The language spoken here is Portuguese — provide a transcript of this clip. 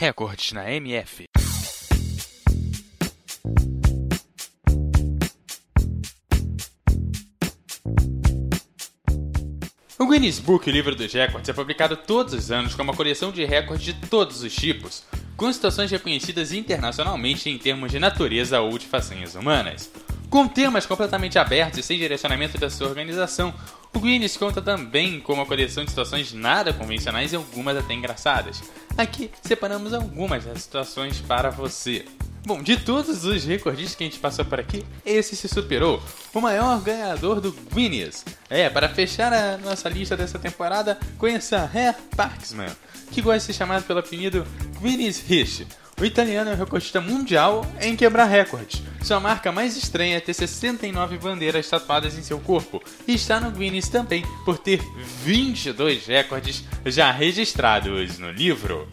Recordes na MF. O Guinness Book, o livro dos recordes, é publicado todos os anos com uma coleção de recordes de todos os tipos, com situações reconhecidas internacionalmente em termos de natureza ou de façanhas humanas. Com temas completamente abertos e sem direcionamento da sua organização, o Guinness conta também com uma coleção de situações nada convencionais e algumas até engraçadas. Aqui separamos algumas das situações para você. Bom, de todos os recordistas que a gente passou por aqui, esse se superou. O maior ganhador do Guinness. É, para fechar a nossa lista dessa temporada, conheça Herr Parksman, que gosta de ser chamado pelo apelido Guinness Rich. O italiano é o recordista mundial em quebrar recordes. Sua marca mais estranha é ter 69 bandeiras tatuadas em seu corpo e está no Guinness também por ter 22 recordes já registrados no livro.